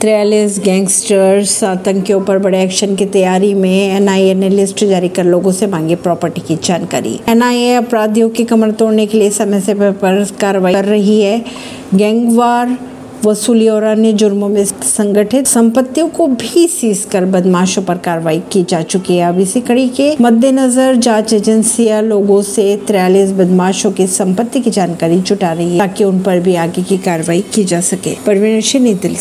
तिरयालीस gangsters आतंकियों पर बड़े एक्शन की तैयारी में एनआईए ने लिस्ट जारी कर लोगों से मांगी प्रॉपर्टी की जानकारी। एनआईए अपराधियों की कमर तोड़ने के लिए समय समय पर कार्रवाई कर रही है। गैंगवार वसूली और अन्य जुर्मों में संगठित संपत्तियों को भी सीज कर बदमाशों पर कार्रवाई की जा चुकी है। अब इसी कड़ी के मद्देनजर जाँच एजेंसियाँ लोगों से तिरयालीस बदमाशों की संपत्ति की जानकारी जुटा रही है ताकि उन पर भी आगे की कार्रवाई की जा सके। परवीन सिंह, नई दिल्ली